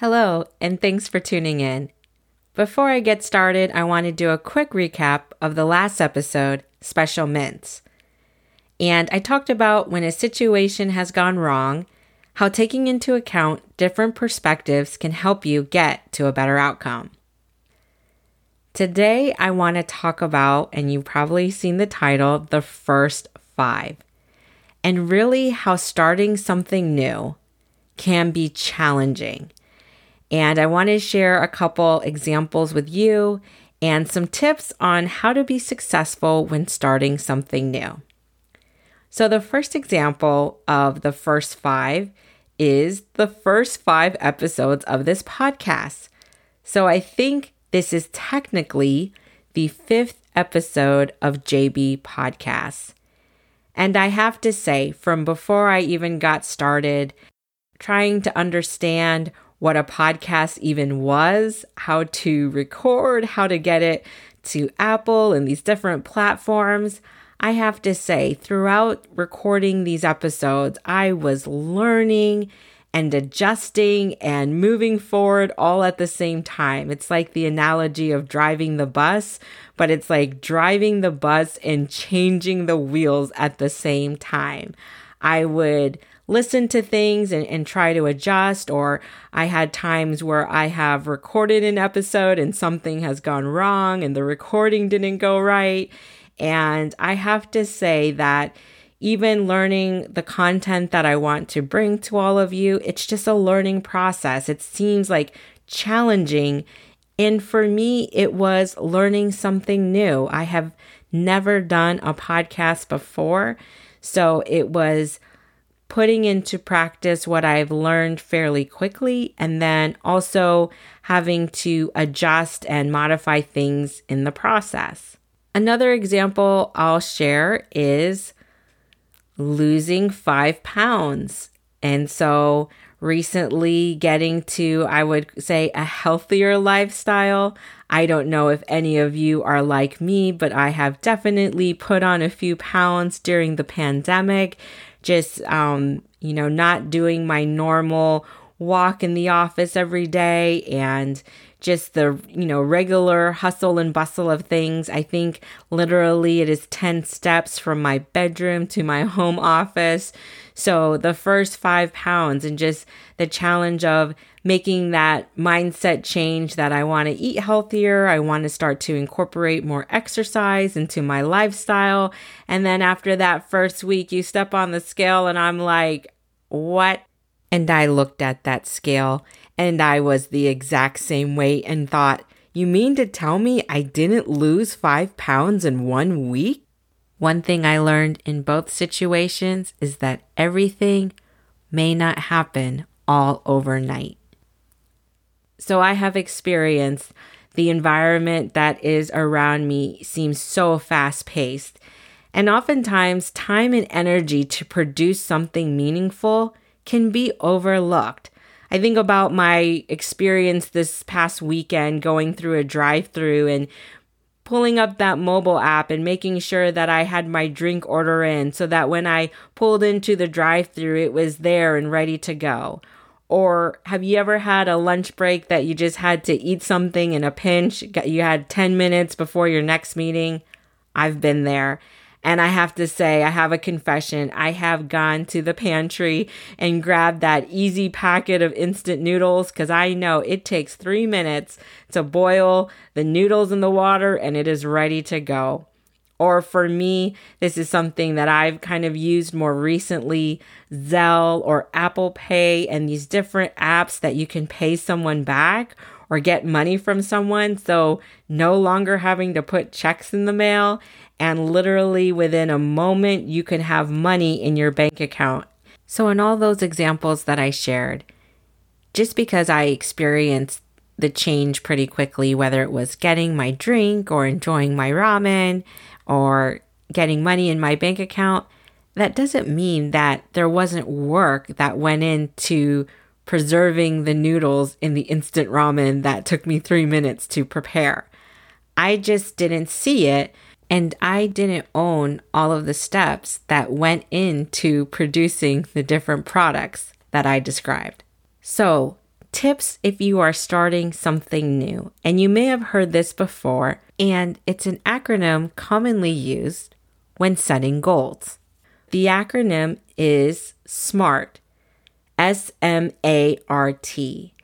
Hello, and thanks for tuning in. Before I get started, I want to do a quick recap of the last episode, Special Mints. And I talked about when a situation has gone wrong, how taking into account different perspectives can help you get to a better outcome. Today, I want to talk about, and you've probably seen the title, the first five, and really how starting something new can be challenging and I want to share a couple examples with you and some tips on how to be successful when starting something new. So, the first example of the first five is the first five episodes of this podcast. So, I think this is technically the fifth episode of JB Podcasts. And I have to say, from before I even got started trying to understand what a podcast even was, how to record, how to get it to Apple and these different platforms. I have to say, throughout recording these episodes, I was learning and adjusting and moving forward all at the same time. It's like the analogy of driving the bus, but it's like driving the bus and changing the wheels at the same time. I would listen to things and, and try to adjust, or I had times where I have recorded an episode and something has gone wrong and the recording didn't go right. And I have to say that even learning the content that I want to bring to all of you, it's just a learning process. It seems like challenging. And for me, it was learning something new. I have never done a podcast before. So it was putting into practice what I've learned fairly quickly, and then also having to adjust and modify things in the process. Another example I'll share is losing five pounds. And so recently getting to, I would say, a healthier lifestyle. I don't know if any of you are like me, but I have definitely put on a few pounds during the pandemic just, um, you know, not doing my normal walk in the office every day and just the you know regular hustle and bustle of things. I think literally it is 10 steps from my bedroom to my home office. So the first 5 pounds and just the challenge of making that mindset change that i want to eat healthier i want to start to incorporate more exercise into my lifestyle. And then after that first week you step on the scale and i'm like what and I looked at that scale and I was the exact same weight and thought, You mean to tell me I didn't lose five pounds in one week? One thing I learned in both situations is that everything may not happen all overnight. So I have experienced the environment that is around me seems so fast paced. And oftentimes, time and energy to produce something meaningful can be overlooked. I think about my experience this past weekend going through a drive through and pulling up that mobile app and making sure that I had my drink order in so that when I pulled into the drive through, it was there and ready to go. Or have you ever had a lunch break that you just had to eat something in a pinch? You had 10 minutes before your next meeting? I've been there. And I have to say, I have a confession. I have gone to the pantry and grabbed that easy packet of instant noodles because I know it takes three minutes to boil the noodles in the water and it is ready to go. Or for me, this is something that I've kind of used more recently Zelle or Apple Pay and these different apps that you can pay someone back or get money from someone. So no longer having to put checks in the mail and literally within a moment, you can have money in your bank account. So, in all those examples that I shared, just because I experienced the change pretty quickly, whether it was getting my drink or enjoying my ramen or getting money in my bank account, that doesn't mean that there wasn't work that went into preserving the noodles in the instant ramen that took me three minutes to prepare. I just didn't see it and I didn't own all of the steps that went into producing the different products that I described. So, tips if you are starting something new. And you may have heard this before, and it's an acronym commonly used when setting goals. The acronym is SMART, S M A R T,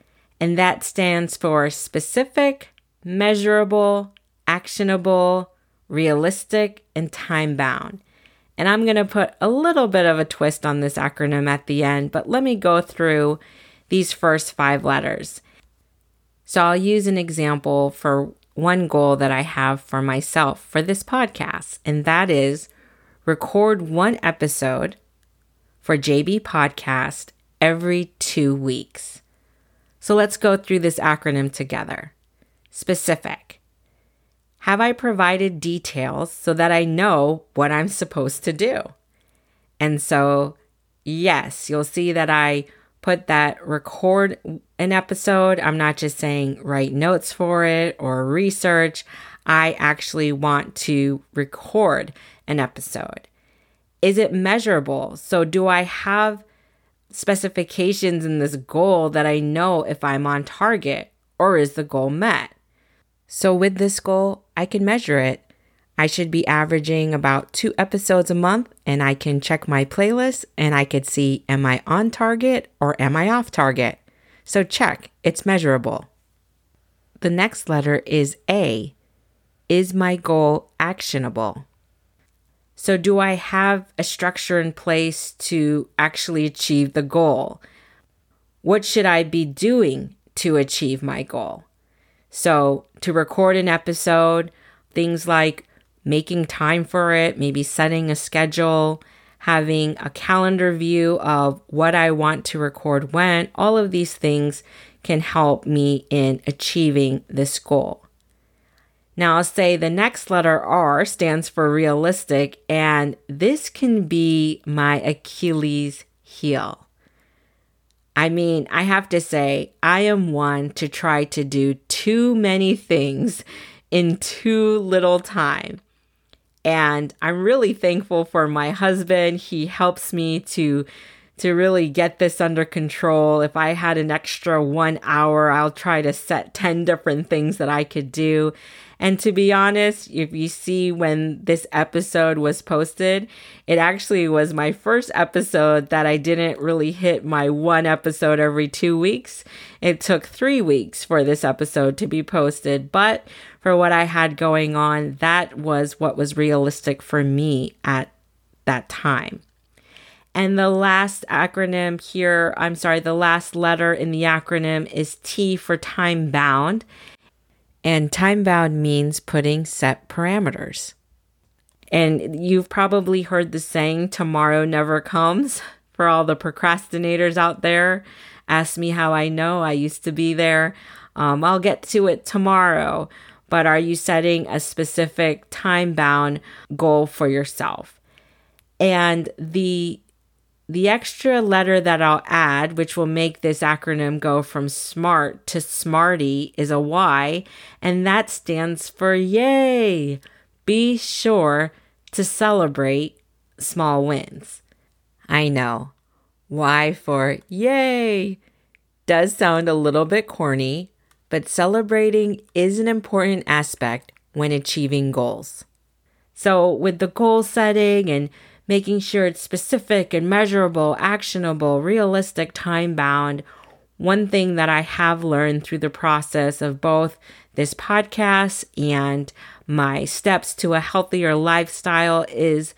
and that stands for specific, measurable, actionable, realistic, and time bound. And I'm going to put a little bit of a twist on this acronym at the end, but let me go through these first five letters. So I'll use an example for one goal that I have for myself for this podcast, and that is record one episode for JB Podcast every two weeks. So let's go through this acronym together. Specific. Have I provided details so that I know what I'm supposed to do? And so, yes, you'll see that I put that record an episode. I'm not just saying write notes for it or research. I actually want to record an episode. Is it measurable? So, do I have specifications in this goal that I know if I'm on target or is the goal met? So, with this goal, I can measure it. I should be averaging about two episodes a month, and I can check my playlist and I could see am I on target or am I off target? So, check, it's measurable. The next letter is A. Is my goal actionable? So, do I have a structure in place to actually achieve the goal? What should I be doing to achieve my goal? So, to record an episode, things like making time for it, maybe setting a schedule, having a calendar view of what I want to record when, all of these things can help me in achieving this goal. Now, I'll say the next letter R stands for realistic, and this can be my Achilles heel. I mean, I have to say, I am one to try to do too many things in too little time. And I'm really thankful for my husband. He helps me to to really get this under control. If I had an extra 1 hour, I'll try to set 10 different things that I could do. And to be honest, if you see when this episode was posted, it actually was my first episode that I didn't really hit my one episode every two weeks. It took three weeks for this episode to be posted, but for what I had going on, that was what was realistic for me at that time. And the last acronym here, I'm sorry, the last letter in the acronym is T for time bound. And time bound means putting set parameters. And you've probably heard the saying, tomorrow never comes. For all the procrastinators out there, ask me how I know. I used to be there. Um, I'll get to it tomorrow. But are you setting a specific time bound goal for yourself? And the the extra letter that I'll add, which will make this acronym go from SMART to SMARTY, is a Y, and that stands for Yay! Be sure to celebrate small wins. I know. Y for Yay! Does sound a little bit corny, but celebrating is an important aspect when achieving goals. So, with the goal setting and making sure it's specific and measurable, actionable, realistic, time bound. One thing that I have learned through the process of both this podcast and my steps to a healthier lifestyle is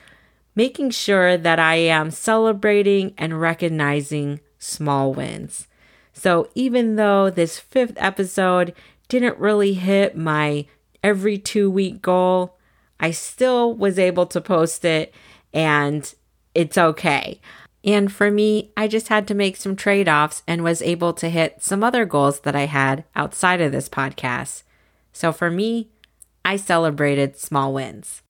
making sure that I am celebrating and recognizing small wins. So even though this fifth episode didn't really hit my every two week goal, I still was able to post it and it's okay. And for me, I just had to make some trade offs and was able to hit some other goals that I had outside of this podcast. So for me, I celebrated small wins.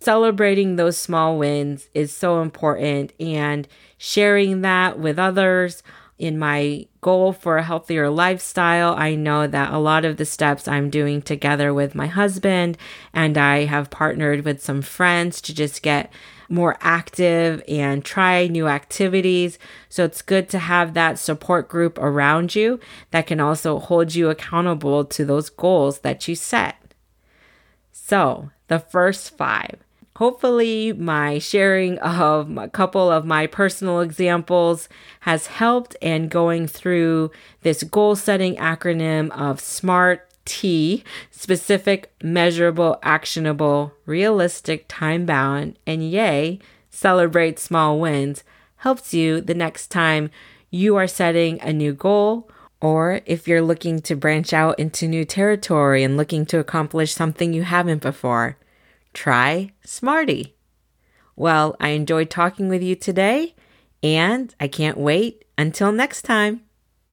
Celebrating those small wins is so important, and sharing that with others in my goal for a healthier lifestyle, I know that a lot of the steps I'm doing together with my husband, and I have partnered with some friends to just get more active and try new activities. So it's good to have that support group around you that can also hold you accountable to those goals that you set. So, the first five. Hopefully, my sharing of a couple of my personal examples has helped and going through this goal setting acronym of SMART T, specific, measurable, actionable, realistic, time bound, and yay, celebrate small wins helps you the next time you are setting a new goal or if you're looking to branch out into new territory and looking to accomplish something you haven't before. Try Smarty. Well, I enjoyed talking with you today, and I can't wait until next time.